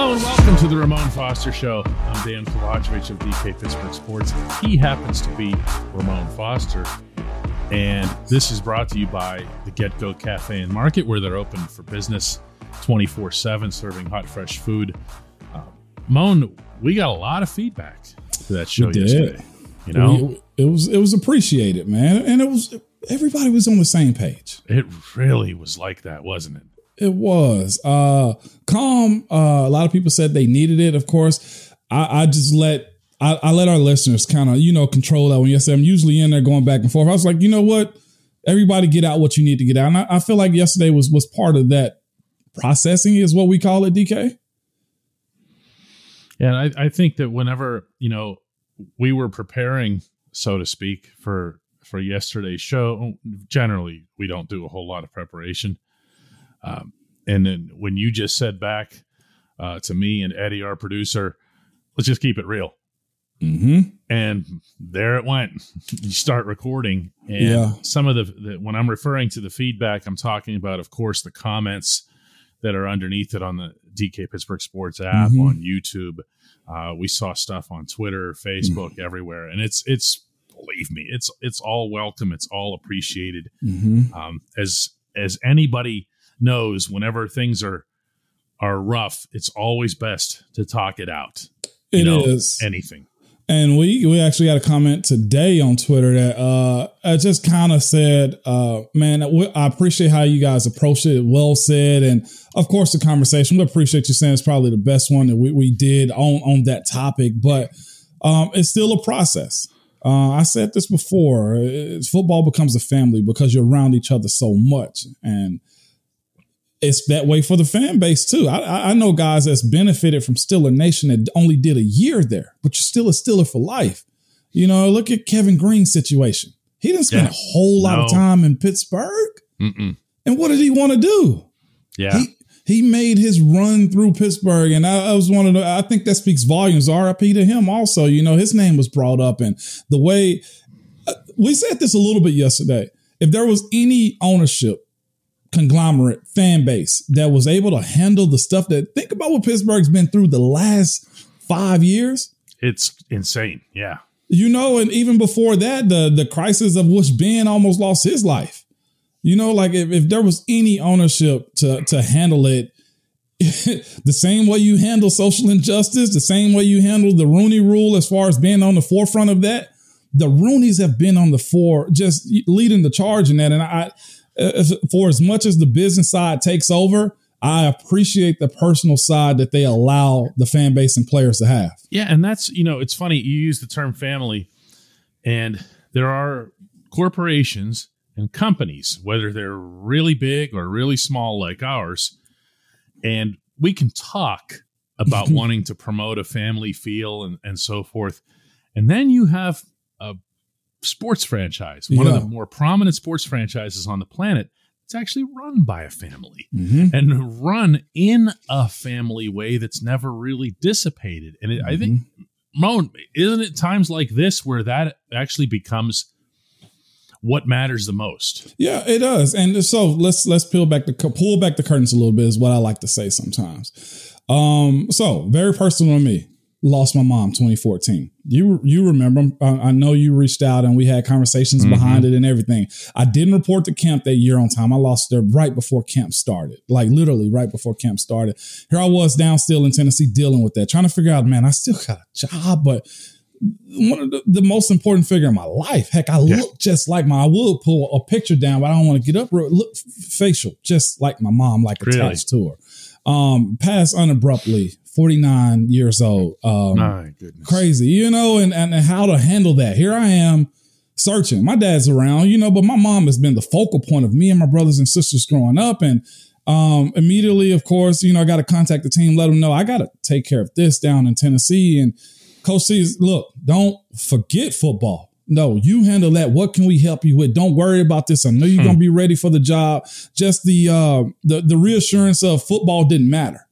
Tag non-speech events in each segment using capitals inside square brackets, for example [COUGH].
Hello and welcome to the Ramon Foster Show. I'm Dejan Kovacevic of DK Pittsburgh Sports. He happens to be Ramon Foster. And this is brought to you by the Get Go Cafe and Market, where they're open for business 24 7, serving hot, fresh food. Uh, Mon, we got a lot of feedback to that show yesterday. You know, it, it was it was appreciated, man, and it was everybody was on the same page. It really was like that, wasn't it? It was. Uh calm. Uh a lot of people said they needed it. Of course, I, I just let I, I let our listeners kind of, you know, control that when yesterday I'm usually in there going back and forth. I was like, you know what? Everybody get out what you need to get out. And I, I feel like yesterday was was part of that processing is what we call it, DK. Yeah, I, I think that whenever, you know, we were preparing, so to speak, for for yesterday's show, generally we don't do a whole lot of preparation. Um, and then when you just said back uh, to me and Eddie, our producer, let's just keep it real. Mm-hmm. And there it went. [LAUGHS] you start recording, and yeah. some of the, the when I'm referring to the feedback, I'm talking about, of course, the comments that are underneath it on the DK Pittsburgh Sports app mm-hmm. on YouTube. Uh, we saw stuff on Twitter, Facebook, mm-hmm. everywhere, and it's it's believe me, it's it's all welcome. It's all appreciated. Mm-hmm. Um, as as anybody knows whenever things are are rough, it's always best to talk it out. It know, is anything. And we we actually got a comment today on Twitter that uh I just kind of said, uh man, I appreciate how you guys approached it. Well said, and of course the conversation. We appreciate you saying it's probably the best one that we, we did on on that topic, but um it's still a process. Uh, I said this before. football becomes a family because you're around each other so much, and it's that way for the fan base too. I, I know guys that's benefited from Steeler Nation that only did a year there, but you're still a Steeler for life. You know, look at Kevin Greene's situation. He didn't spend yeah. a whole lot no. of time in Pittsburgh. Mm-mm. And what did he want to do? Yeah. He, he made his run through Pittsburgh, and I, I, was one of the. I think that speaks volumes. RIP to him. Also, you know, his name was brought up, and the way uh, we said this a little bit yesterday. If there was any ownership conglomerate fan base that was able to handle the stuff that think about what Pittsburgh's been through the last five years. It's insane. Yeah. You know, and even before that, the the crisis of which Ben almost lost his life. You know, like if, if there was any ownership to to handle it, [LAUGHS] the same way you handle social injustice, the same way you handle the Rooney rule as far as being on the forefront of that, the Rooneys have been on the fore, just leading the charge in that. And I for as much as the business side takes over, I appreciate the personal side that they allow the fan base and players to have. Yeah, and that's you know, it's funny you use the term family, and there are corporations and companies, whether they're really big or really small like ours, and we can talk about [LAUGHS] wanting to promote a family feel and, and so forth. And then you have sports franchise, one yeah. of the more prominent sports franchises on the planet. It's actually run by a family mm-hmm. and run in a family way that's never really dissipated. And it, mm-hmm. I think, mm-hmm. Mon, isn't it times like this where that actually becomes what matters the most? Yeah, it does. And so let's let's peel back the pull back the curtains a little bit is what I like to say sometimes. Um, so very personal to me lost my mom 2014 you you remember I, know you reached out and we had conversations mm-hmm. behind it and everything i didn't report to camp that year on time i lost her right before camp started like literally right before camp started here i was down still in tennessee dealing with that trying to figure out man i still got a job but one of the, the most important figure in my life heck i yeah. look just like my i would pull a picture down but i don't want to get up look facial just like my mom like really? attached to her um passed unabruptly 49 years old. Um, My goodness. Crazy, you know, and, and how to handle that. Here I am searching. My dad's around, you know, but my mom has been the focal point of me and my brothers and sisters growing up. And um, immediately, of course, you know, I got to contact the team, let them know I got to take care of this down in Tennessee. And Coach says, look, don't forget football. No, you handle that. What can we help you with? Don't worry about this. I know you're hmm. gonna be ready for the job. Just the uh, the the reassurance of football didn't matter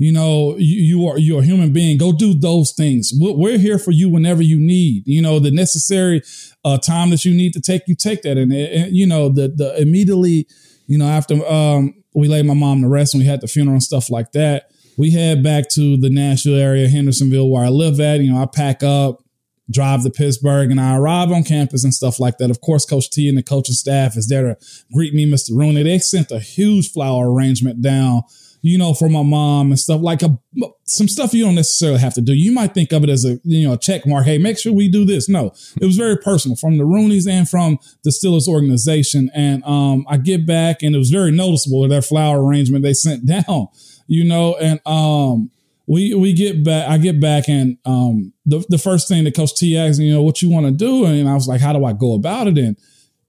you know you, you, are you're a human being go do those things we're here for you whenever you need you know the necessary uh, time that you need to take you take that and, and you know the the immediately you know after um, we laid my mom to rest and we had the funeral and stuff like that we head back to the Nashville area, Hendersonville, where I live at. You know, I pack up, drive to Pittsburgh, and I arrive on campus and stuff like that. Of course, Coach T and the coaching staff is there to greet me, Mr. Rooney. They sent a huge flower arrangement down you know, for my mom and stuff like a, some stuff you don't necessarily have to do. You might think of it as a, you know, a check mark. Hey, make sure we do this. No, it was very personal from the Rooneys and from the Steelers organization. And, um, I get back and it was very noticeable that flower arrangement they [LAUGHS] sent down, you know, and, um, we, we get back, I get back and, um, the, the first thing that coach T asked, you know, what you want to do? And I was like, how do I go about it? And,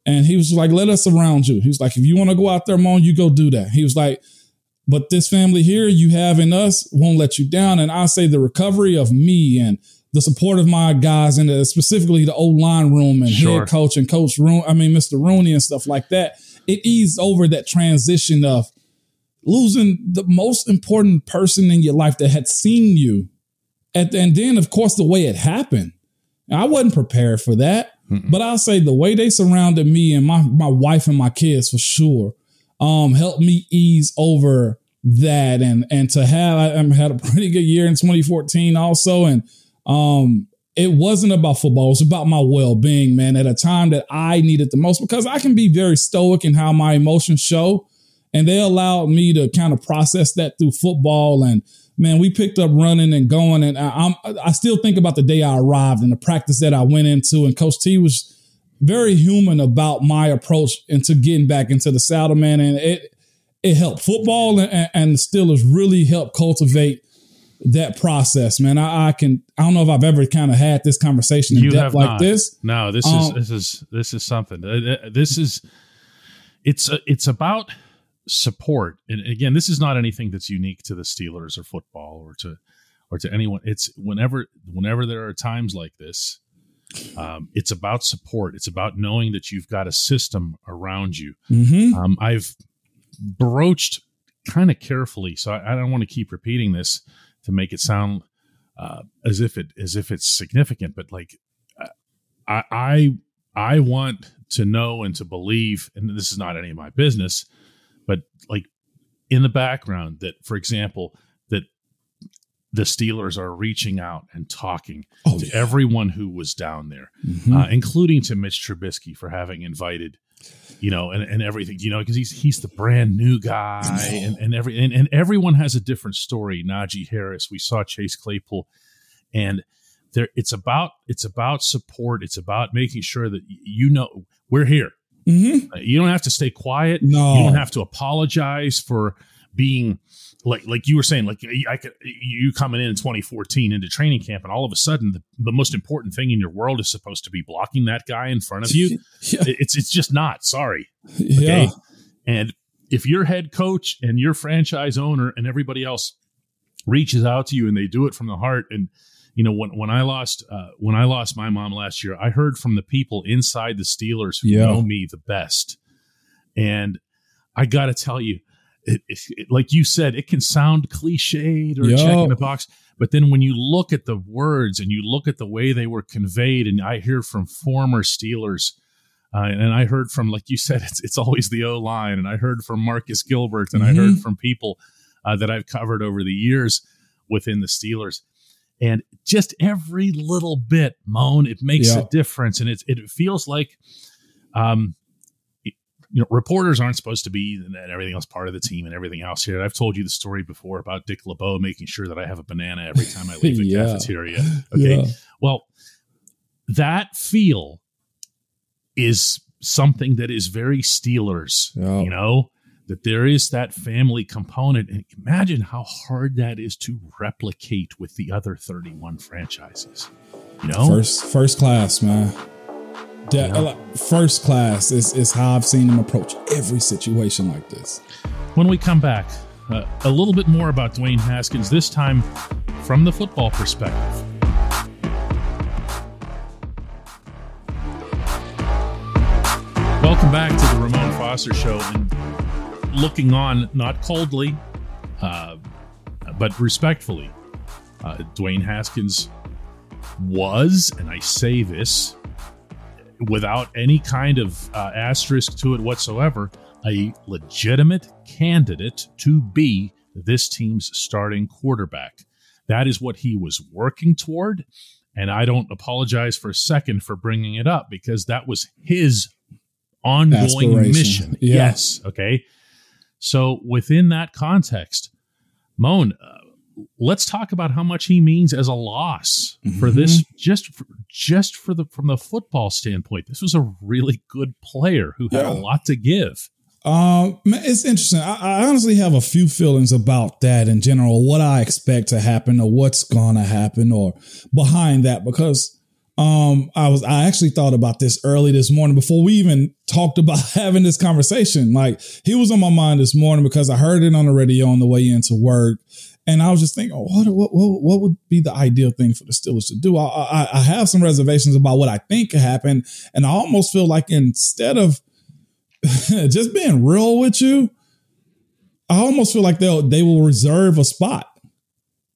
and he was like, let us around you. He was like, if you want to go out there, Mon, you go do that. He was like, but this family here you have in us won't let you down. And I say the recovery of me and the support of my guys and specifically the O line room and sure. head coach and coach room. I mean, Mr. Rooney and stuff like that. It eased over that transition of losing the most important person in your life that had seen you. At, and then, of course, the way it happened. I wasn't prepared for that. Mm-mm. But I'll say the way they surrounded me and my, my wife and my kids for sure um, helped me ease over that. And and to have I, I had a pretty good year in 2014 also. And um it wasn't about football. It was about my well-being man at a time that i needed the most because i can be very stoic in how my emotions show. And they allowed me to kind of process that through football. And man we picked up running and going. And I, i'm i still think about the day i arrived and the practice that i went into. And coach t was very human about my approach into getting back into the saddle man. And it it helped football and, and the Steelers really helped cultivate that process, man. I, I, can I don't know if I've ever kind of had this conversation in you depth like not. this. No, this um, is this is this is something. Uh, uh, this is it's uh, it's about support, and again, this is not anything that's unique to the Steelers or football or to or to anyone. It's whenever whenever there are times like this, um, it's about support. It's about knowing that you've got a system around you. Mm-hmm. Um, I've broached kind of carefully. So I, I don't want to keep repeating this to make it sound uh, as if it as if it's significant, but like I I I want to know and to believe, and this is not any of my business, but like in the background that, for example, that the Steelers are reaching out and talking oh, to yeah. everyone who was down there, mm-hmm. uh, including to Mitch Trubisky for having invited you know, and, and everything, you know, because he's he's the brand new guy, and, and every and, and everyone has a different story. Najee Harris, we saw Chase Claypool, and there it's about it's about support. It's about making sure that you know we're here. Mm-hmm. You don't have to stay quiet. No, you don't have to apologize for being like like you were saying, like I could you coming in in 2014 into training camp, and all of a sudden the, the most important thing in your world is supposed to be blocking that guy in front of you. [LAUGHS] Yeah. It's it's just not. Sorry. Okay. Yeah. And if your head coach and your franchise owner and everybody else reaches out to you and they do it from the heart and you know when when I lost uh, when I lost my mom last year, I heard from the people inside the Steelers who yeah. know me the best, and I got to tell you, it, it, it, like you said, it can sound cliched or Yo. checking the box, but then when you look at the words and you look at the way they were conveyed, and I hear from former Steelers, uh, and I heard from, like you said, [LAUGHS] it's it's always the O line, and I heard from Marcus Gilbert, and mm-hmm. I heard from people uh, that I've covered over the years within the Steelers. And just every little bit, Mon, it makes a difference, and it it feels like um, you know, reporters aren't supposed to be and everything else part of the team and everything else here. I've told you the story before about Dick LeBeau making sure that I have a banana every time I leave [LAUGHS] the yeah. cafeteria. Okay. Yeah. Well, that feel is something that is very Steelers, you know, that there is that family component. And imagine how hard that is to replicate with the other 31 franchises. You know? First first class, man. De- yeah. First class is, is how I've seen him approach every situation like this. When we come back, uh, a little bit more about Dwayne Haskins, this time from the football perspective. Welcome back to the Ramon Foster Show. And looking on, not coldly, uh, but respectfully, uh, Dwayne Haskins was, and I say this without any kind of uh, asterisk to it whatsoever, a legitimate candidate to be this team's starting quarterback. That is what he was working toward. And I don't apologize for a second for bringing it up because that was his ongoing mission. Yeah. Yes. Okay. So within that context, Mon, uh, let's talk about how much he means as a loss mm-hmm. for this just for, just for the from the football standpoint. This was a really good player who had yeah. a lot to give. Um, it's interesting. I, I, honestly have a few feelings about that in general, what I expect to happen or what's gonna happen or behind that because um I was I actually thought about this early this morning before we even talked about [LAUGHS] having this conversation. Like he was on my mind this morning because I heard it on the radio on the way into work. And I was just thinking, oh, what, what, what, what would be the ideal thing for the Steelers to do? I, I, I have some reservations about what I think could happen. And I almost feel like instead of [LAUGHS] just being real with you, I almost feel like they'll they will reserve a spot,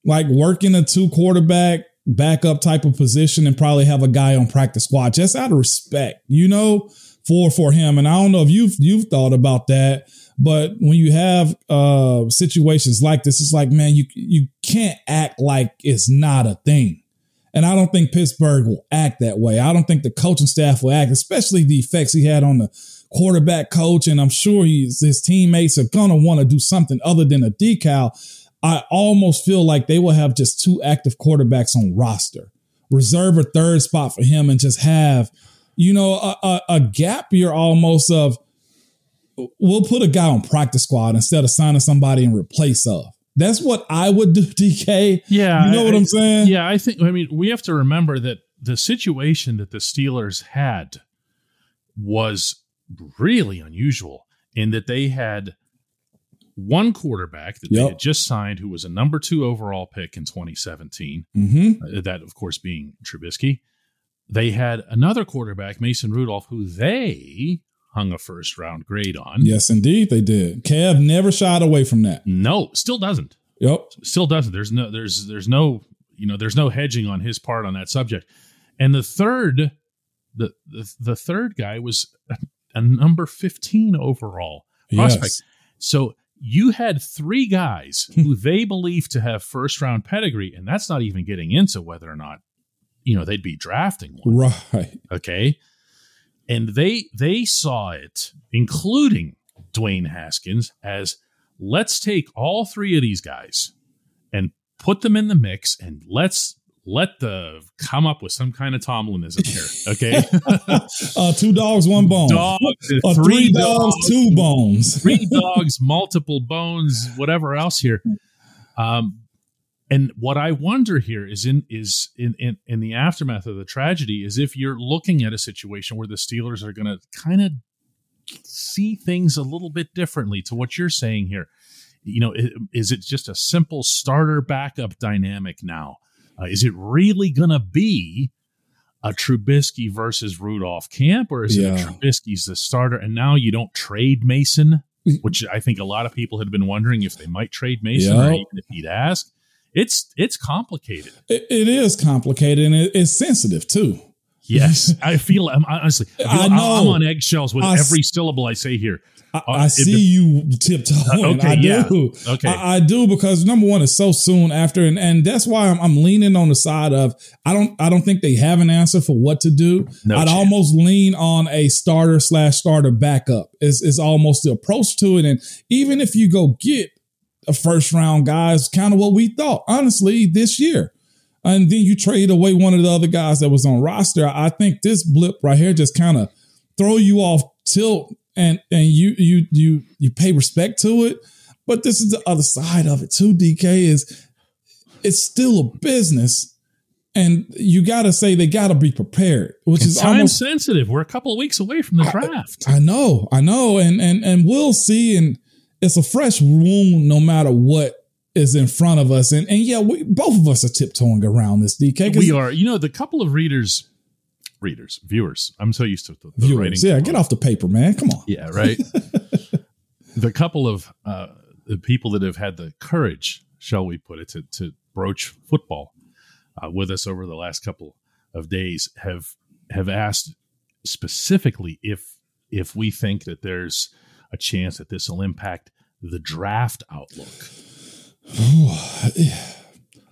like working a two quarterback backup type of position, and probably have a guy on practice squad just out of respect, you know, for for him. And I don't know if you've you've thought about that, but when you have uh situations like this, it's like man, you you can't act like it's not a thing. And I don't think Pittsburgh will act that way. I don't think the coaching staff will act, especially the effects he had on the quarterback coach, and I'm sure his teammates are going to want to do something other than a decal. I almost feel like they will have just two active quarterbacks on roster, reserve a third spot for him, and just have, you know, a, a, a gap year almost of we'll put a guy on practice squad instead of signing somebody and replace of. That's what I would do, [LAUGHS] DK. Yeah. You know I, what I'm saying? Yeah, I think, I mean, we have to remember that the situation that the Steelers had was really unusual in that they had one quarterback that yep. they had just signed who was a number two overall pick in 2017. Mm-hmm. Uh, that, of course, being Trubisky. They had another quarterback, Mason Rudolph, who they hung a first round grade on. Yes, indeed, they did. Kev never shied away from that. No, still doesn't. Yep, still doesn't. There's no, there's, there's no, you know, there's no hedging on his part on that subject. And the third, the the, the third guy was a number 15 overall prospect. Yes. So you had three guys [LAUGHS] who they believe to have first round pedigree, and that's not even getting into whether or not you know they'd be drafting one. Right. Okay. And they they saw it, including Dwayne Haskins, as let's take all three of these guys and put them in the mix and let's let the come up with some kind of Tomlinism here. [LAUGHS] Okay. [LAUGHS] uh, two dogs, one bone. Dogs, uh, three, three dogs, dogs, two bones. three dogs, multiple bones, whatever else here. Um, and what I wonder here is in is in, in in the aftermath of the tragedy is if you're looking at a situation where the Steelers are going to kind of see things a little bit differently to what you're saying here. You know, is it just a simple starter backup dynamic now? Uh, is it really going to be a Trubisky versus Rudolph camp, or is yeah. it Trubisky's the starter? And now you don't trade Mason, which I think a lot of people had been wondering if they might trade Mason yep. or even if he'd ask. It's it's complicated. it, it is complicated and it, it's sensitive too. Yes, [LAUGHS] I feel. I'm honestly, I, feel, I know. I'm on eggshells with I, every syllable I say here. I, uh, I see you tiptoeing. Uh, okay, I do. Yeah. Okay, I, I, do because number one, is so soon after, and, and that's why I'm, I'm, leaning on the side of I don't I don't think they have an answer for what to do. No I'd chance. almost lean on a starter slash starter backup. Is is almost the approach to it, and even if you go get a first round guys, kind of what we thought honestly this year. And then you trade away one of the other guys that was on roster. I think this blip right here just kind of throw you off tilt and and you you you you pay respect to it. But this is the other side of it too. DK is it's still a business. And you got to say they got to be prepared, which it's is time almost, sensitive. We're a couple of weeks away from the draft. I, I know, I know, and and and we'll see. And it's a fresh wound, no matter what is in front of us. And and yeah, we both of us are tiptoeing around this, DK. We are. You know, the couple of readers readers, viewers. I'm so used to the, the viewers. Yeah, get off the paper, man. Come on. Yeah, right. [LAUGHS] the couple of uh, the people that have had the courage, shall we put it, to, to broach football uh, with us over the last couple of days have have asked specifically if if we think that there's a chance that this will impact the draft outlook.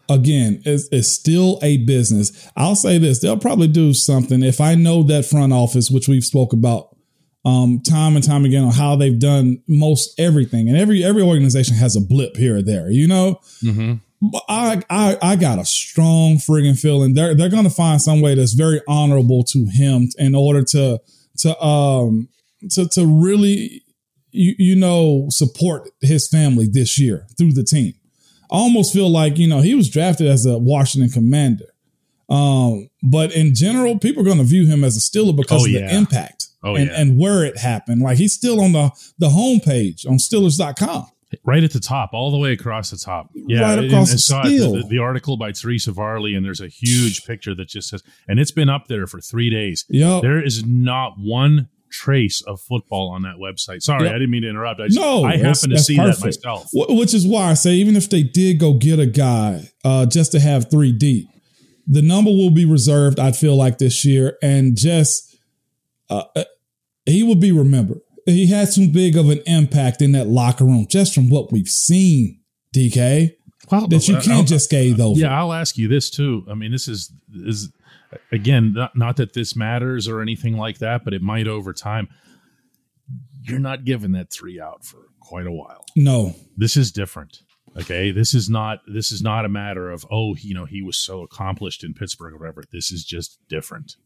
Again, it's, it's still a business. I'll say this: they'll probably do something if I know that front office, which we've spoke about um, time and time again on how they've done most everything, and every every organization has a blip here or there, you know. Mm-hmm. I, I I got a strong friggin' feeling they're they're gonna find some way that's very honorable to him in order to to um to to really you, you know support his family this year through the team. I almost feel like you know he was drafted as a Washington Commander, um, but in general, people are going to view him as a Steeler because Oh, of yeah. the impact Oh, and, yeah. and where it happened. Like he's still on the the homepage on Steelers.com. right at the top, all the way across the top. Yeah, Right and across I the it, steel. the, the article by Teresa Varley, and there's a huge picture that just says, and it's been up there for three days. Yeah, There is not one trace of football on that website. Sorry, Yep. I didn't mean to interrupt. I just, No, I happen to see perfect. that myself. Wh- Which is why I say, even if they did go get a guy uh, just to have three deep, the number will be reserved. I feel like this year, and just uh, uh, he will be remembered. He had too big of an impact in that locker room, just from what we've seen. DK, Well, that you can't I'll- just scathe over. Yeah, I'll ask you this too. I mean, this is is again not, not that this matters or anything like that, but it might over time. You're not giving that three out for quite a while. No, This is different. Okay, this is not this is not a matter of oh you know he was so accomplished in Pittsburgh or whatever. This is just different.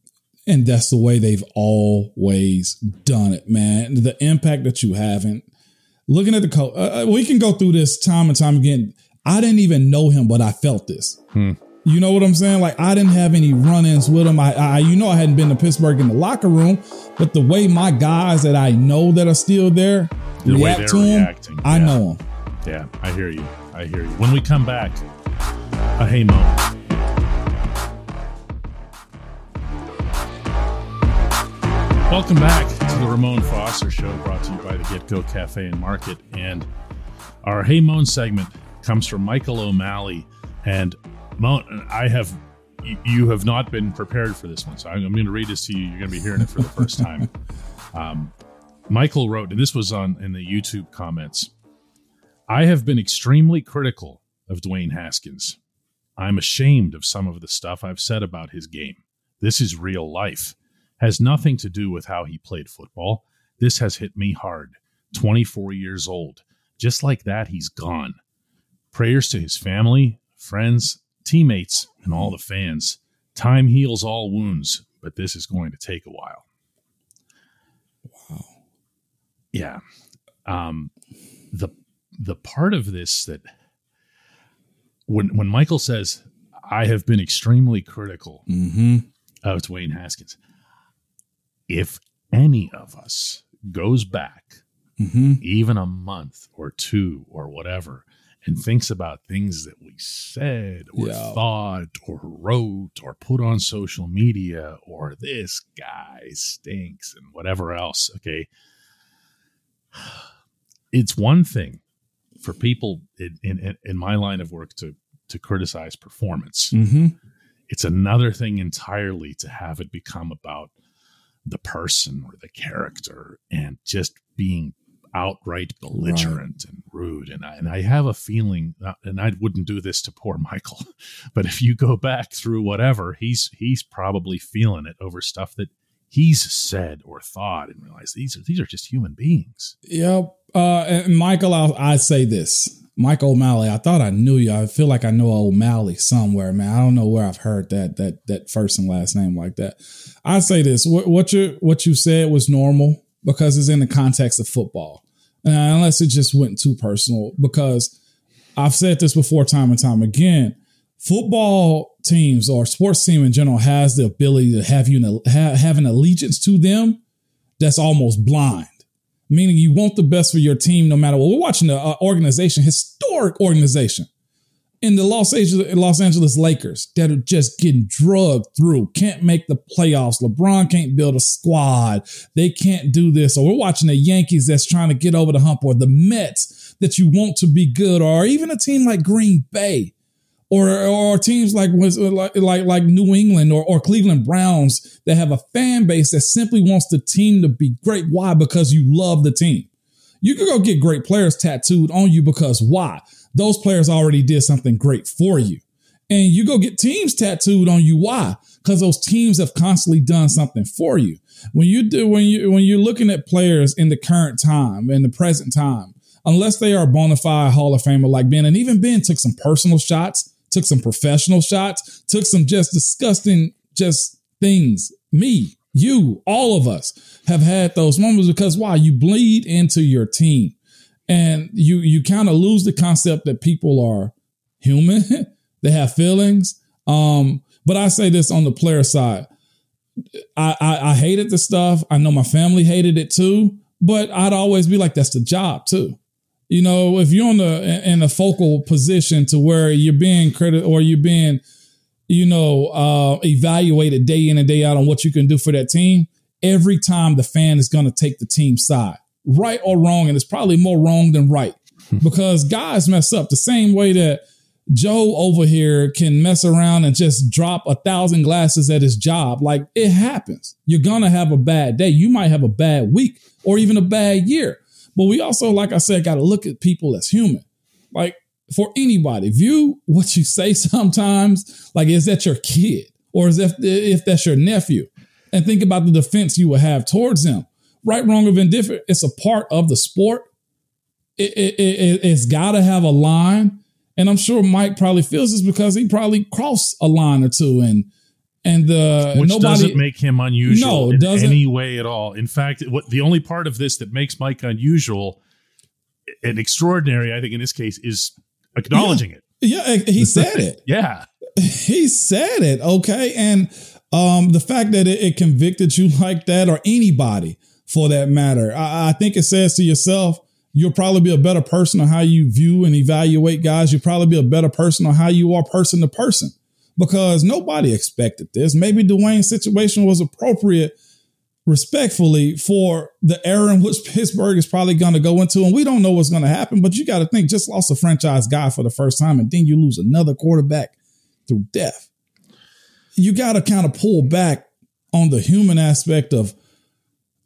And that's the way they've always done it, man. The impact that you haven't. Looking at the coach, uh, uh, we can go through this time and time again. I didn't even know him, but I felt this. Hmm. You know what I'm saying? Like I didn't have any run-ins with him. I, I, you know, I hadn't been to Pittsburgh in the locker room, but the way my guys that I know that are still there The way react they're to him, reacting, I yeah. know him. Yeah, I hear you. I hear you. When we come back, a hey mo. Welcome back to the Ramon Foster Show, brought to you by the Get Go Cafe and Market. And our Hey Mon segment comes from Michael O'Malley. And Mon, I have you, have not been prepared for this one, so I'm, I'm going to read this to you. You're going to be hearing it for the first [LAUGHS] time. Um, Michael wrote, and this was on in the YouTube comments. I have been extremely critical of Dwayne Haskins. I'm ashamed of some of the stuff I've said about his game. This is real life. Has nothing to do with how he played football. This has hit me hard. 24 years old. Just like that, he's gone. Prayers to his family, friends, teammates, and all the fans. Time heals all wounds, but this is going to take a while. Wow. Yeah. Um, the the part of this that when when Michael says I have been extremely critical Mm-hmm. of Dwayne Haskins, if any of us goes back Mm-hmm. even a month or two or whatever and thinks about things that we said or Yeah. thought or wrote or put on social media or this guy stinks and whatever else okay [SIGHS] it's one thing for people in, in, in my line of work to to criticize performance Mm-hmm. it's another thing entirely to have it become about the person or the character and just being outright belligerent and rude and I, and I have a feeling and I wouldn't do this to poor [LAUGHS] Michael but if you go back through whatever he's he's probably feeling it over stuff that he's said or thought and realize these are these are just human beings Yep. Uh, and Michael, I'll, I say this. Michael O'Malley. I thought I knew you. I feel like I know O'Malley somewhere, man. I don't know where I've heard that that that first and last name like that. I say this. What, what you what you said was normal because it's in the context of football, And unless it just went too personal. Because I've said this before, time and time again. Football teams or sports team in general has the ability to have you have, an allegiance to them that's almost blind meaning you want the best for your team no matter what. We're watching an organization, historic organization in the Los Angeles, Los Angeles Lakers that are just getting drugged through, can't make the playoffs. LeBron can't build a squad. They can't do this. Or we're watching the Yankees that's trying to get over the hump or the Mets that you want to be good or even a team like Green Bay or or teams like like like like New England or, or Cleveland Browns that have a fan base that simply wants the team to be great. Why? Because you love the team. You can go get great players tattooed on you because why? Those players already did something great for you. And you go get teams tattooed on you. Why? Because those teams have constantly done something for you. When you do, when you when you're looking at players in the current time, in the present time, unless they are bona fide Hall of Famer like Ben, and even Ben took some personal shots, took some professional shots, took some just disgusting just things. Me, you, all of us have had those moments because why? You bleed into your team and you you kind of lose the concept that people are human [LAUGHS] they have feelings. Um but i say this on the player side. I, I i hated the stuff. I know my family hated it too but i'd always be like that's the job too. You know if you're on the in a focal position to where you're being credit or you're being you know uh evaluated day in and day out on what you can do for that team every time the fan is going to take the team side right or wrong, and it's probably more wrong than right hmm. because guys mess up the same way that Joe over here can mess around and just drop a thousand glasses at his job. Like it happens. You're gonna have a bad day. You might have a bad week or even a bad year. But we also, like I said, got to look at people as human. Like for anybody, view what you say [LAUGHS] sometimes. Like, is that your kid or is that if that's your nephew? And think about the defense you will have towards them right, wrong, or indifferent. It's a part of the sport. It, it, it, it's got to have a line. And I'm sure Mike probably feels this because he probably crossed a line or two and and uh, which nobody, doesn't make him unusual no, in doesn't. any way at all. In fact, what the only part of this that makes Mike unusual and extraordinary, I think, in this case, is acknowledging yeah. it. Yeah, he said it. [LAUGHS] yeah, [LAUGHS] he said it. Okay, and um, the fact that it, it convicted you like that, or anybody, for that matter. I, I think it says to yourself, you'll probably be a better person on how you view and evaluate guys. You'll probably be a better person on how you are person to person because nobody expected this. Maybe Dwayne's situation was appropriate respectfully for the era in which Pittsburgh is probably going to go into. And we don't know what's going to happen, but you got to think just lost a franchise guy for the first time and then you lose another quarterback through death. You got to kind of pull back on the human aspect of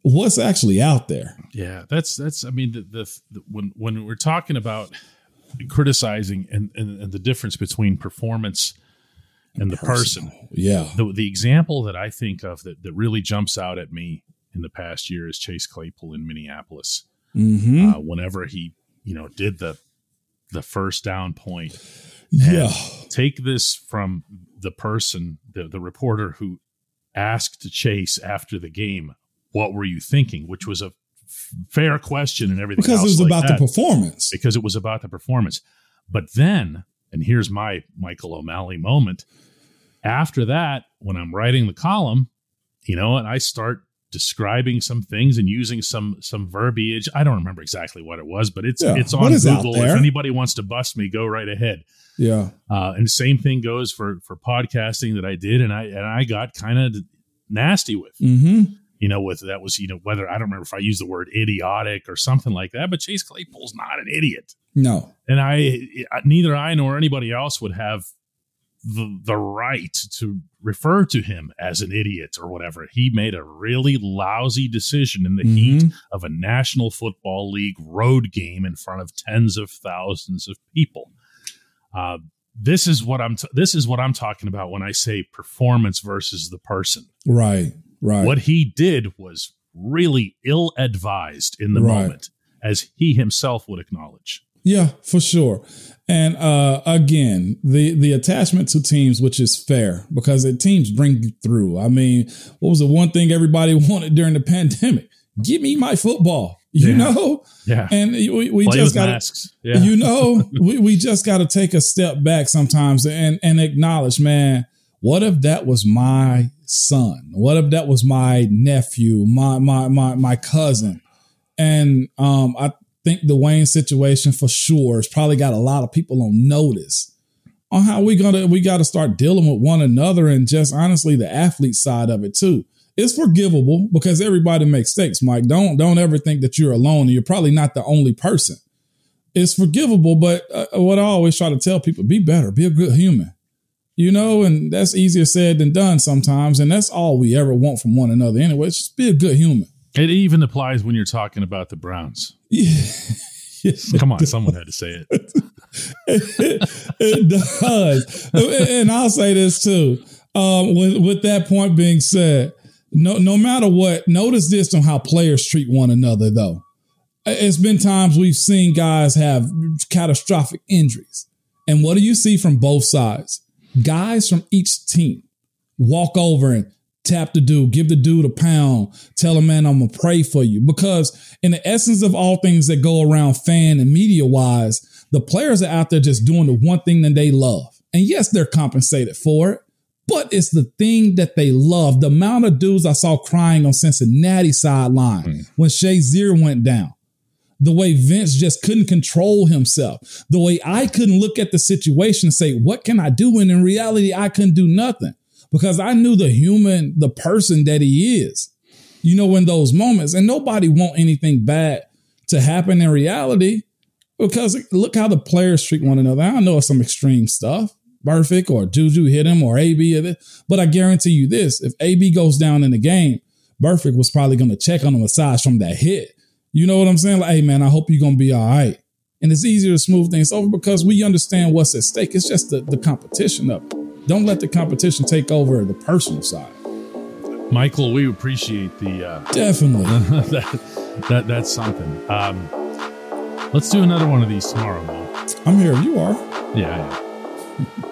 what's actually out there. Yeah, that's that's. I mean, the, the, the when when we're talking about criticizing and, and, and the difference between performance and the Personal. person, yeah. The the example that I think of that that really jumps out at me in the past year is Chase Claypool in Minneapolis. Mm-hmm. Uh, whenever he you know did the the first down point. Yeah. Take this from the person, the the reporter who asked Chase after the game what were you thinking? Which was a fair question and everything. Because it was like about that, the performance. Because it was about the performance. But then, and here's my Michael O'Malley moment. After that, when I'm writing the column, you know, and I start describing some things and using some some verbiage. I don't remember exactly what it was, but it's Yeah. it's on Google. If anybody wants to bust me, go right ahead. Yeah. Uh, and the same thing goes for for podcasting that I did, and I and I got kind of nasty with Mm-hmm. You know, with that was, you know, whether I don't remember if I used the word idiotic or something like that, but Chase Claypool's not an idiot. No. And I, neither I nor anybody else would have the, the right to refer to him as an idiot or whatever. He made a really lousy decision in the heat Mhm. of a National Football League road game in front of tens of thousands of people. Uh, this is what I'm. T- this is what I'm talking about when I say performance versus the person Right. Right. what he did was really ill advised in the Right. moment, as he himself would acknowledge. Yeah, for sure. And uh, again, the the attachment to teams, which is fair because the teams bring you through. I mean, what was the one thing everybody [LAUGHS] wanted during the pandemic? Give me my football, you Yeah. know. Yeah. And we, we just got masks. Yeah. you know, [LAUGHS] we, we just got to take a step back sometimes and and acknowledge, man, what if that was my son? What if that was my nephew, my my my my cousin? And um, I think the Wayne situation for sure has probably got a lot of people on notice on how we gonna we got to start dealing with one another and just honestly the athlete side of it too. It's forgivable because everybody makes mistakes, Mike. Don't don't ever think that you're alone and you're probably not the only person. It's forgivable, but uh, what I always try to tell people: be better, be a good human. You know, and that's easier said than done sometimes, and that's all we ever want from one another. Anyway, just be a good human. it even applies when you're talking about the Browns. Yeah, [LAUGHS] Come on, someone had to say it. it, [LAUGHS] it does. And I'll say this too. Um, with, with that point being said, no, no matter what, notice this on how players treat one another, though. It's been times we've seen guys have catastrophic injuries. And what do you see from both sides? Guys from each team walk over and tap the dude, give the dude a pound, tell him, man, I'm gonna pray for you. Because in the essence of all things that go around fan and media wise, the players are out there just doing the one thing that they love. And yes, they're compensated for it, but it's the thing that they love. The amount of dudes I saw crying on Cincinnati sideline mm. when Shazier went down. The way Vince just couldn't control himself. The way I couldn't look at the situation and say, what can I do? When in reality, I couldn't do nothing because I knew the human, the person that he is. You know, in those moments, and nobody want anything bad to happen in reality because look how the players treat one another. I know some extreme stuff. Burfict or Juju hit him or AB, but I guarantee you this: if AB goes down in the game, Burfict was probably going to check on him aside from that hit. You know what I'm saying? Like, hey man, I hope you're gonna be all right. And it's easier to smooth things over because we understand what's at stake. It's just the, the competition of it. Don't let the competition take over the personal side. Michael, we appreciate the uh, definitely [LAUGHS] that, that that's something. Um, let's do another one of these tomorrow, Mo. I'm here. You are. Yeah.